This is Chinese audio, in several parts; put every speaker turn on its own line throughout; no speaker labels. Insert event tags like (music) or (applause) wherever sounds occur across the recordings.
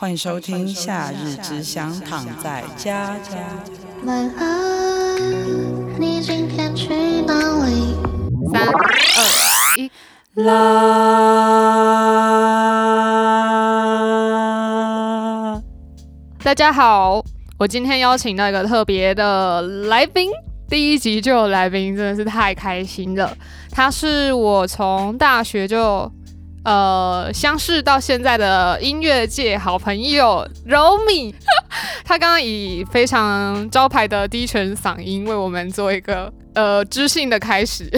欢迎收听《夏日只想躺在家家》。
My love，你今天去哪里？
三二一，
啦！
大家好，我今天邀请到一个特别的来宾，第一集就有来宾，真的是太开心了。他是我从大学就。呃，相识到现在的音乐界好朋友 Romy，，(laughs) 他刚刚以非常招牌的低沉嗓音为我们做一个呃知性的开始。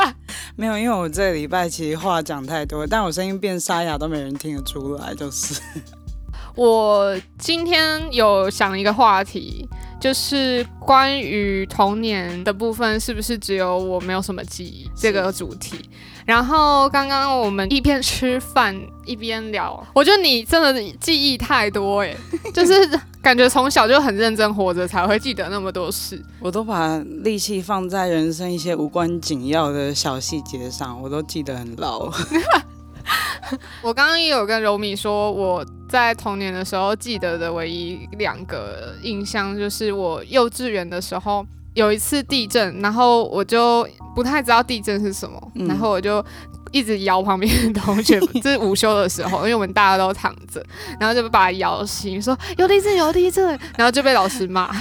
(laughs)
没有，因为我这个礼拜其实话讲太多，但我声音变沙哑都没人听得出来，就是。(laughs)
我今天有想一个话题，就是关于童年的部分，是不是只有我没有什么记忆这个主题？然后刚刚我们一边吃饭一边聊，我觉得你真的记忆太多哎，(laughs) 就是感觉从小就很认真活着才会记得那么多事。
我都把力气放在人生一些无关紧要的小细节上，我都记得很牢。(laughs)
我刚刚也有跟柔米说，我在童年的时候记得的唯一两个印象，就是我幼稚园的时候。有一次地震，然后我就不太知道地震是什么，嗯、然后我就一直摇旁边的同学，(laughs) 这是午休的时候，因为我们大家都躺着，然后就把他摇醒，说有地震，有地震，然后就被老师骂。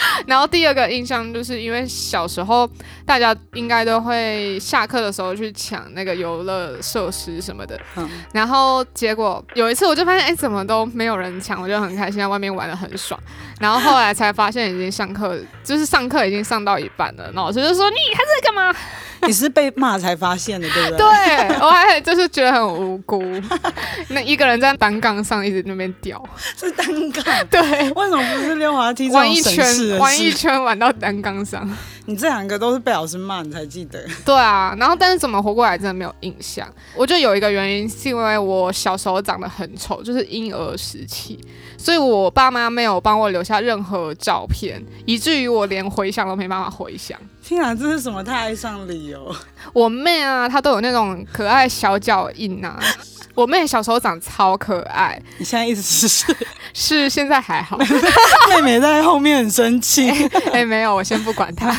(laughs) 然后第二个印象就是因为小时候大家应该都会下课的时候去抢那个游乐设施什么的，嗯、然后结果有一次我就发现，哎，怎么都没有人抢，我就很开心，在外面玩得很爽。然后后来才发现已经上课，就是上课已经上到一半了，老师就说，你还在干嘛？(laughs)
你是被骂才发现的，对不对？
对，我还就是觉得很无辜。(laughs) 那一个人在单杠上一直那边吊，
是单杠？
对，
为什么不是溜滑梯？
玩一圈，玩一圈，玩到单杠上。
你这两个都是被老师骂，你才记得。
对啊，然后但是怎么活过来真的没有印象。我觉得有一个原因是因为我小时候长得很丑，就是婴儿时期，所以我爸妈没有帮我留下任何照片，以至于我连回想都没办法回想。
天啊，这是什么太爱上理由？
我妹啊，她都有那种可爱小脚印啊。(laughs) 我妹小时候长超可爱，
你现在一直是是，
是现在还好？(laughs)
妹妹在后面很生气。(laughs)
哎、欸欸，没有，我先不管她。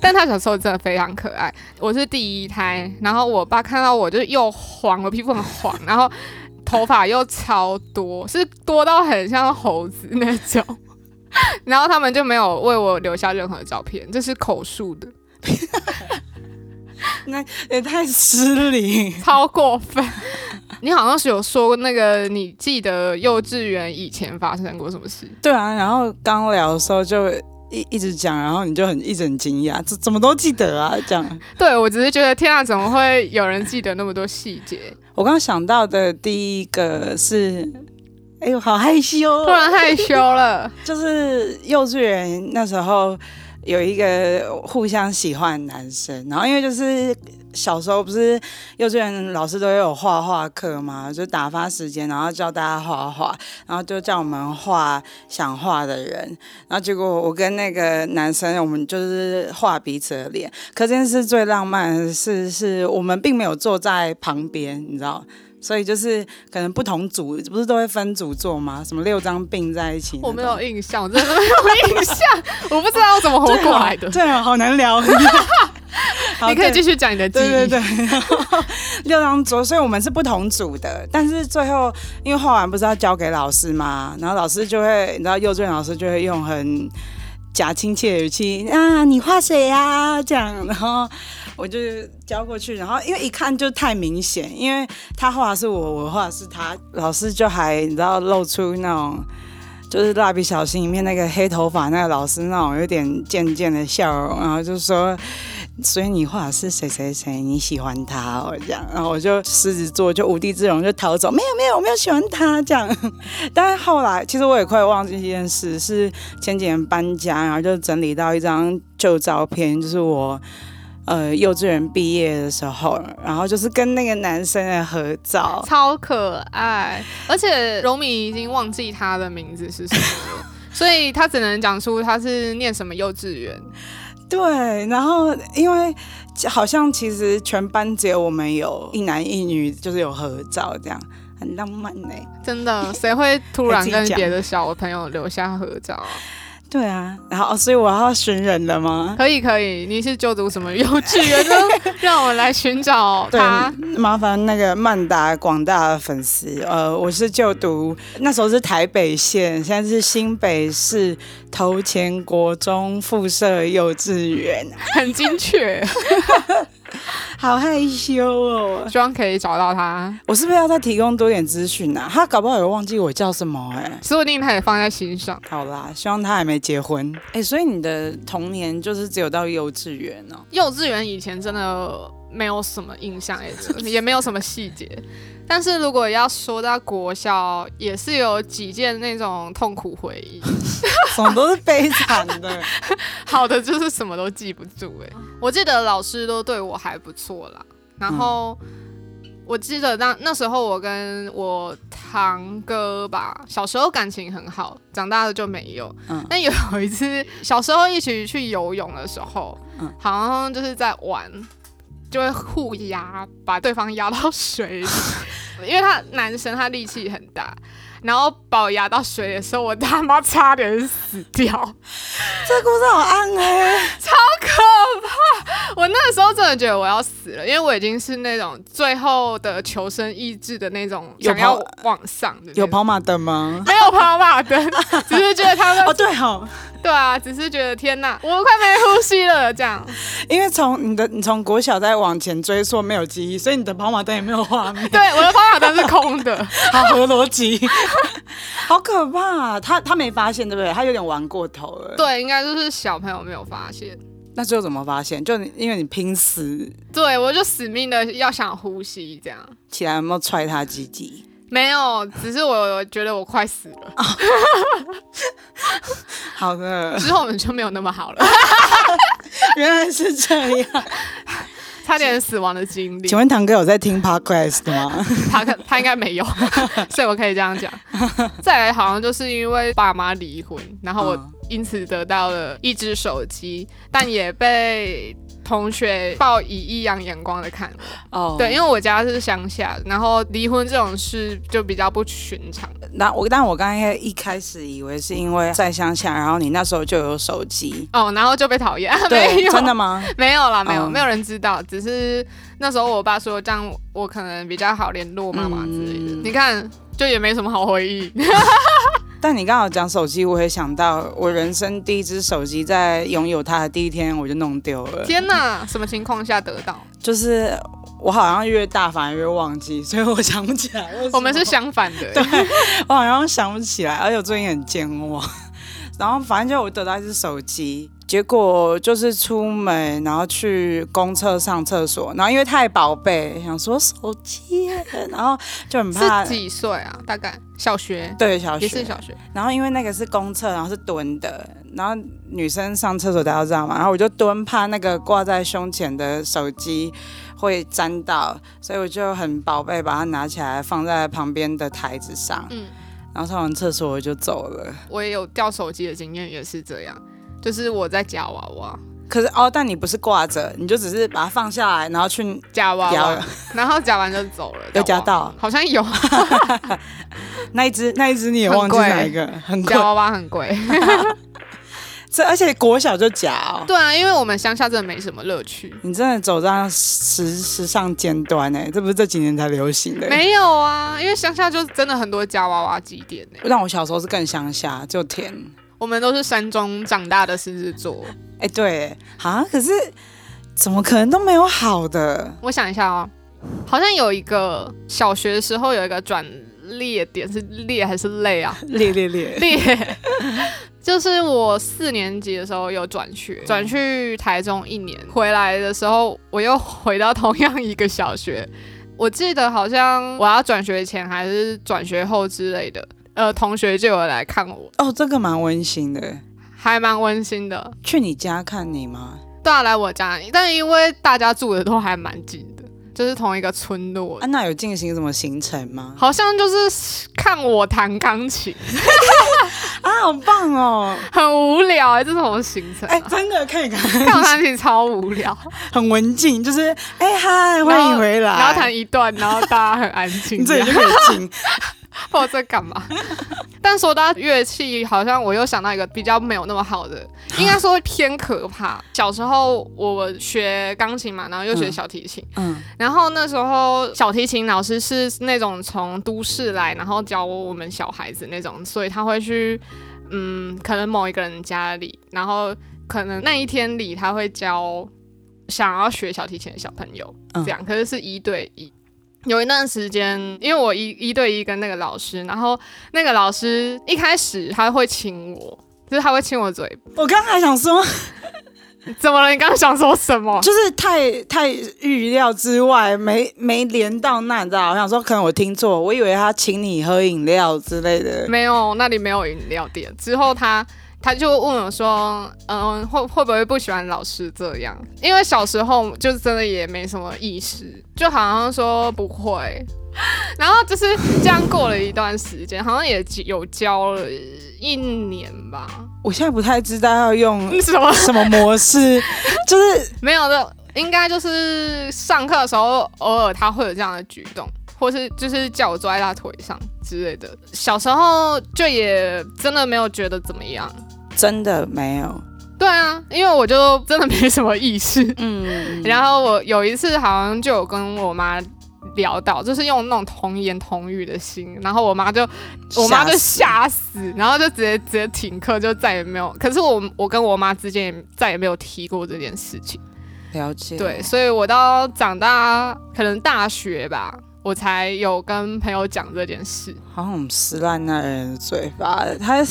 但她小时候真的非常可爱。我是第一胎，然后我爸看到我就又黄，我皮肤很黄，然后头发又超多，是多到很像猴子那种。(laughs) 然后他们就没有为我留下任何照片，这是口述的。(laughs)
那也太失礼，
超过分。(laughs) 你好像是有说过那个，你记得幼稚园以前发生过什么事？
对啊，然后刚聊的时候就一一直讲，然后你就很一直很惊讶，怎怎么都记得啊？这样。
对，我只是觉得天啊，怎么会有人记得那么多细节？
我刚刚想到的第一个是，哎呦，好害羞，
突然害羞了。(laughs)
就是幼稚园那时候有一个互相喜欢的男生，然后因为就是。小时候不是幼稚园老师都有画画课嘛，就打发时间，然后教大家画画，然后就叫我们画想画的人，然后结果我跟那个男生，我们就是画彼此的脸。可这件事最浪漫的是，是我们并没有坐在旁边，你知道，所以就是可能不同组不是都会分组做吗？什么六张并在一起？
我没有印象，我真的没有印象，(laughs) 我不知道我怎么活过来的。
对啊，好 (laughs) 难聊。
你可以继续讲你的
记忆。对对对，(laughs) 六张桌，所以我们是不同组的。但是最后，因为画完不是要交给老师嘛，然后老师就会，你知道，幼稚园老师就会用很假亲切的语气啊，你画谁呀？这样，然后我就交过去，然后因为一看就太明显，因为他画的是我，我画的是他，老师就还你知道露出那种。就是蜡笔小新里面那个黑头发那个老师那种有点贱贱的笑容，然后就说，所以你画的是谁谁谁，你喜欢他哦这样，然后我就狮子座就无地自容就逃走，没有没有我没有喜欢他这样，(laughs) 但是后来其实我也快忘记这件事，是前几年搬家，然后就整理到一张旧照片，就是我。呃，幼稚园毕业的时候，然后就是跟那个男生的合照，
超可爱。而且柔米已经忘记他的名字是什么了，所以他只能讲出他是念什么幼稚园。
对，然后因为好像其实全班只有我们有一男一女，就是有合照这样。很浪漫呢。
真的，谁会突然跟别的小朋友留下合照啊？
对啊，然后所以我要寻人了吗？
可以可以，你是就读什么幼稚园呢？(laughs) 让我们来寻找他。
麻烦那个曼达广大的粉丝，呃，我是就读那时候是台北县，现在是新北市头前国中附设幼稚园，
很精确。(laughs)
好害羞哦，
希望可以找到他。
我是不是要再提供多点资讯啊？他搞不好也忘记我叫什么哎、欸，
说不定他也放在心上。
好啦，希望他还没结婚哎、欸。所以你的童年就是只有到幼稚园哦？
幼稚园以前真的没有什么印象哎，(laughs) 也没有什么细节。但是如果要说到国小，也是有几件那种痛苦回忆，(laughs) (laughs)
什么都是悲惨的，
好的就是什么都记不住哎。我记得老师都对我还不错啦，然后、嗯、我记得那那时候我跟我堂哥吧，小时候感情很好，长大了就没有。嗯，但有一次小时候一起去游泳的时候，嗯，好像就是在玩。就会互压，把对方压到水里，(laughs) 因为他男生他力气很大，然后把我压到水的时候，我他妈差点死掉。
这故事好暗哎，(laughs)
超可怕！(laughs) 我那个时候真的觉得我要死了，因为我已经是那种最后的求生意志的那种，想要往上的。
有跑马灯吗？
没有跑马灯，只是觉得他们 (laughs)
哦对哦。
对啊，只是觉得天哪，我快没呼吸了这样。
因为从你的你从国小再往前追溯没有记忆，所以你的跑马灯也没有画面。(laughs)
对，我的跑马灯是空的，
好合逻辑，好可怕啊。他他没发现对不对？他有点玩过头了。
对，应该就是小朋友没有发现。
那最后怎么发现？就因为你拼死。
对，我就死命的要想呼吸这样。
起来有没有踹他鸡鸡？
没有，只是我觉得我快死了。哦、(laughs)
好的，
之后我们就没有那么好了。(laughs)
原来是这样，
差点死亡的经历。
请问堂哥有在听 Podcast 吗？(laughs)
他他应该没有，所以我可以这样讲。再来，好像就是因为爸妈离婚，然后我因此得到了一只手机，但也被。同学抱以异样眼光的看，哦，oh. 对，因为我家是乡下，然后离婚这种事就比较不寻常。
那我，但我刚才一开始以为是因为在乡下，然后你那时候就有手机，
哦，然后就被
讨
厌。(laughs) 对，
真的吗？
没有啦，没有，oh. 没有人知道，只是那时候我爸说这样我可能比较好联络妈妈之类的。嗯、你看，就也没什么好回忆。
但你刚好讲手机，我也想到我人生第一只手机，在拥有它的第一天我就弄丢了。
天哪，什么情况下得到？
就是我好像越大反而越忘记，所以我想不起来。(laughs)
我们是相反的，(laughs)
对，我好像想不起来，而且我最近很健忘。(laughs) 然后反正就我得到一只手机。结果就是出门，然后去公厕上厕所，然后因为太宝贝，想说手机，然后就很怕。
是几岁啊？大概小学？
对，小学
也是小学。
然后因为那个是公厕，然后是蹲的，然后女生上厕所大家知道嘛，然后我就蹲，怕那个挂在胸前的手机会沾到，所以我就很宝贝把它拿起来放在旁边的台子上。嗯。然后上完厕所我就走了。
我也有掉手机的经验，也是这样。就是我在夹娃娃，
可是哦，但你不是挂着，你就只是把它放下来，然后去
夹娃娃，然后夹完就走了。
有夹到？
好像有。(laughs)
那一只，那一只你也忘记哪一个？很贵。
夹娃娃很贵。(laughs)
这而且国小就夹哦。
对啊，因为我们乡下真的没什么乐趣。
你真的走在时时尚尖端哎，这不是这几年才流行的。
没有啊，因为乡下就真的很多夹娃娃机店哎。
让我小时候是更乡下，就田。
我们都是山中长大的狮子座，
哎、欸，对，啊，可是怎么可能都没有好的？
我想一下哦，好像有一个小学的时候有一个转捩点，是裂还是累啊？
裂裂裂 (laughs)
裂，就是我四年级的时候有转学，转去台中一年，回来的时候我又回到同样一个小学，我记得好像我要转学前还是转学后之类的。呃，同学就有来看我
哦，这个蛮温馨的，
还蛮温馨的。
去你家看你吗？
对啊，来我家，但因为大家住的都还蛮近的，就是同一个村落。
安娜有进行什么行程吗？
好像就是看我弹钢琴 (laughs)
啊，好棒哦，(laughs)
很无聊哎、欸，这是什么行程、啊？
哎、欸，真的可以看，
看我弹琴超无聊，(laughs)
很文静，就是哎嗨，欢迎回来，
然后弹一段，然后大家很安静，
你自己就可以听。
我在干嘛？(laughs) 但说到乐器，好像我又想到一个比较没有那么好的，应该说偏可怕。小时候我学钢琴嘛，然后又学小提琴，嗯，嗯，然后那时候小提琴老师是那种从都市来，然后教我们小孩子那种，所以他会去，嗯，可能某一个人家里，然后可能那一天里他会教想要学小提琴的小朋友，这样，可是是一对一。有一段时间，因为我一一对一跟那个老师，然后那个老师一开始他会亲我，就是他会亲我嘴。
我刚才想说，
怎么了？你刚刚想说什么？
就是太太预料之外，没没连到那，你知道？我想说，可能我听错，我以为他请你喝饮料之类的。
没有，那里没有饮料店。之后他。他就问我说：“嗯，会会不会不喜欢老师这样？因为小时候就真的也没什么意识，就好像说不会。(laughs) 然后就是这样过了一段时间，好像也有教了一年吧。
我现在不太知道要用 (laughs) 什么什么模式，(laughs) 就是
没有的，应该就是上课的时候偶尔他会有这样的举动。”或是就是叫我坐在他腿上之类的，小时候就也真的没有觉得怎么样，
真的没有。
对啊，因为我就真的没什么意识。嗯，(laughs) 然后我有一次好像就有跟我妈聊到，就是用那种童言童语的心，然后我妈就我妈就吓死，然后就直接直接停课，就再也没有。可是我我跟我妈之间也再也没有提过这件事情。
了解。对，
所以我到长大可能大学吧。我才有跟朋友讲这件事，
好像我们撕烂那人的嘴巴。他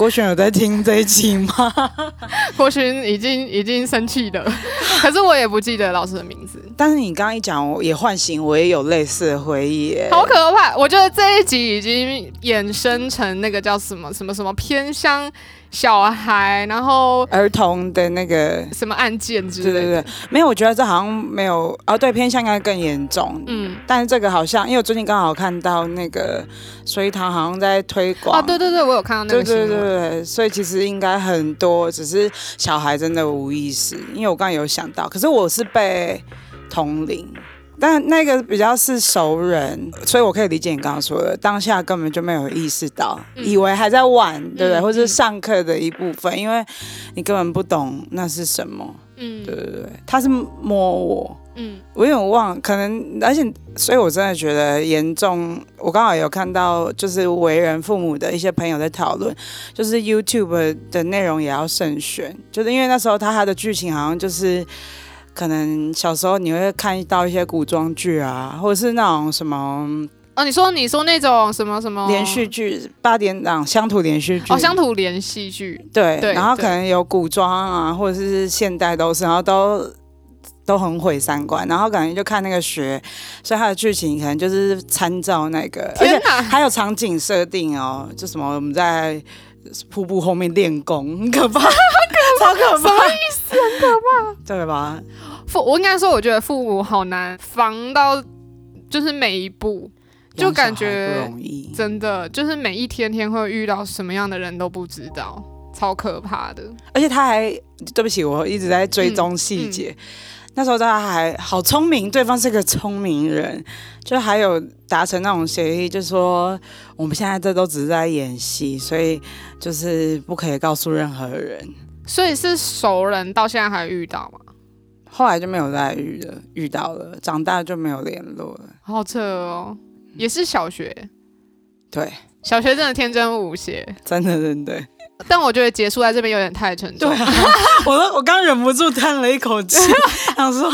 国璇有在听这一集吗？(laughs)
郭璇已经已经生气了，(laughs) 可是我也不记得老师的名字。
但是你刚刚一讲，我也唤醒我也有类似的回忆。
好可怕！我觉得这一集已经衍生成那个叫什么什么什么偏乡。小孩，然后
儿童的那个
什么案件之类的，
对对对，没有，我觉得这好像没有，哦，对，偏向应该更严重，嗯，但是这个好像，因为我最近刚好看到那个水塘好像在推广，
啊，对对对，我有看到那个，
对对对对，所以其实应该很多，只是小孩真的无意识，因为我刚刚有想到，可是我是被同龄。但那个比较是熟人，所以我可以理解你刚刚说的，当下根本就没有意识到，嗯、以为还在玩，对不对？嗯、或者是上课的一部分，因为你根本不懂那是什么。嗯，对对对，他是摸我，嗯，我有点忘，可能而且，所以我真的觉得严重。我刚好有看到，就是为人父母的一些朋友在讨论，就是 YouTube 的内容也要慎选，就是因为那时候他他的剧情好像就是。可能小时候你会看到一些古装剧啊，或者是那种什么
哦，你说你说那种什么什么？
连续剧，八点档乡土连续剧。
哦，乡土连续剧，
对，对然后可能有古装啊，或者是现代都是，然后都都很毁三观，然后感觉就看那个学，所以它的剧情可能就是参照那个，而且还有场景设定哦，就什么我们在瀑布后面练功，很 (laughs) 可怕。超可怕！什
么意思？很可怕，
对吧？
父，我应该说，我觉得父母好难防到，就是每一步，就感觉。真的，就是每一天天会遇到什么样的人都不知道，超可怕的。
而且他还，对不起，我一直在追踪细节。嗯嗯、那时候他还好聪明，对方是个聪明人，就还有达成那种协议，就是说我们现在这都只是在演戏，所以就是不可以告诉任何人。
所以是熟人，到现在还遇到吗？
后来就没有再遇了，遇到了，长大就没有联络了。
好扯哦，也是小学，
对，
小学真的天真无邪，
真的真的。
但我觉得结束在这边有点太沉重。
对啊，(laughs) 我都我刚忍不住叹了一口气，想说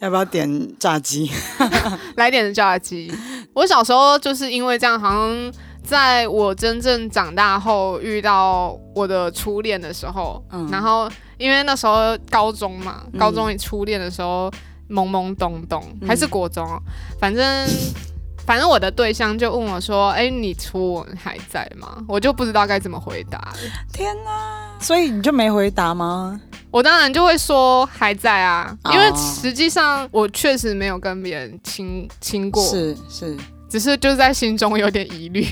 要不要点炸鸡？(laughs)
来点炸鸡。我小时候就是因为这样，好像。在我真正长大后遇到我的初恋的时候，嗯、然后因为那时候高中嘛，高中初恋的时候、嗯、懵懵懂懂，还是国中，嗯、反正反正我的对象就问我说：“哎、欸，你初吻还在吗？”我就不知道该怎么回答。
天哪！所以你就没回答吗？
我当然就会说还在啊，因为实际上我确实没有跟别人亲亲过。
是是。
只是就在心中有点疑虑，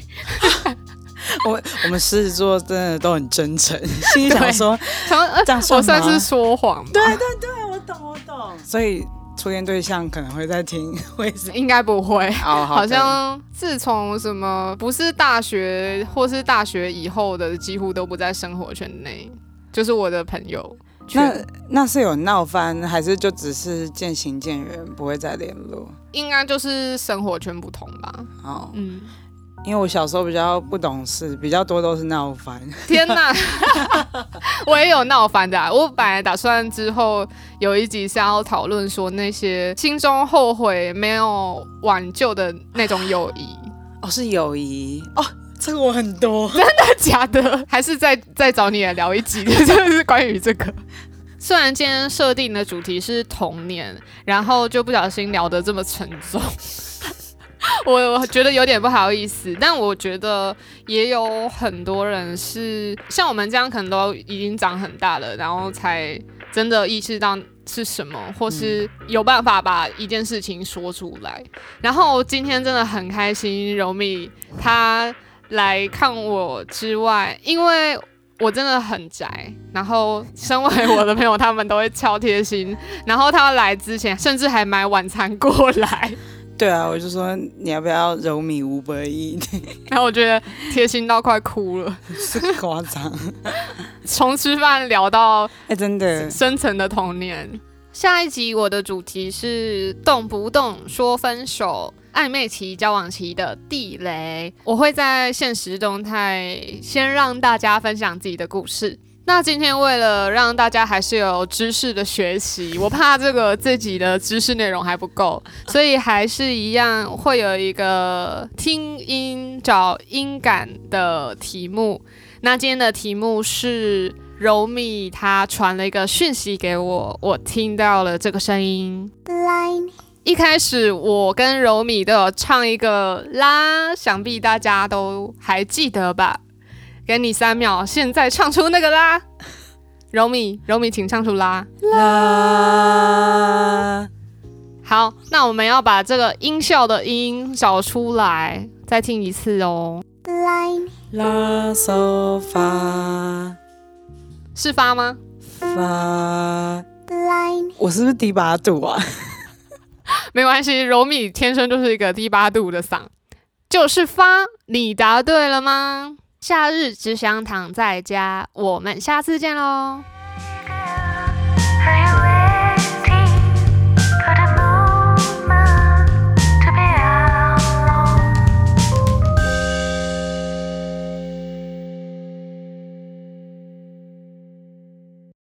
(laughs)
我我们狮子座真的都很真诚，(laughs) 心里想说，
想说这样算我算是说谎吗？
对对对，我懂我懂。所以初恋对象可能会在听，(laughs) 会是
应该不会。
哦，好，(laughs)
好像自从什么不是大学或是大学以后的，几乎都不在生活圈内，就是我的朋友。
那那是有闹翻，还是就只是渐行渐远，不会再联络？
应该就是生活圈不同吧。
哦，嗯，因为我小时候比较不懂事，比较多都是闹翻。(laughs)
天哪，我也有闹翻的啊。我本来打算之后有一集是要讨论说那些心中后悔没有挽救的那种友谊。
哦，是友谊哦。这个我很多，
真的假的？还是再再找你来聊一集，(laughs) 就是关于这个。虽然今天设定的主题是童年，然后就不小心聊得这么沉重，(laughs) 我我觉得有点不好意思。但我觉得也有很多人是像我们这样，可能都已经长很大了，然后才真的意识到是什么，或是有办法把一件事情说出来。然后今天真的很开心，柔米他。来看我之外，因为我真的很宅，然后身为我的朋友，他们都会超贴心，然后他来之前甚至还买晚餐过来。
对啊，我就说你要不要柔米五百亿？
然后我觉得贴心到快哭了，
是夸张。(laughs)
从吃饭聊到
哎，真的
深层的童年。下一集我的主题是动不动说分手。暧昧期、交往期的地雷，我会在现实动态先让大家分享自己的故事。那今天为了让大家还是有知识的学习，我怕这个自己的知识内容还不够，所以还是一样会有一个听音找音感的题目。那今天的题目是柔米，他传了一个讯息给我，我听到了这个声音。一开始我跟柔米都有唱一个啦，想必大家都还记得吧？给你三秒，现在唱出那个啦。柔米，柔米，请唱出啦。啦。好，那我们要把这个音效的音找出来，再听一次哦。
啦嗦发，
是发吗？
发。我是不是低八度啊？(laughs)
没关系，柔米天生就是一个低八度的嗓，就是发。你答对了吗？夏日只想躺在家，我们下次见喽。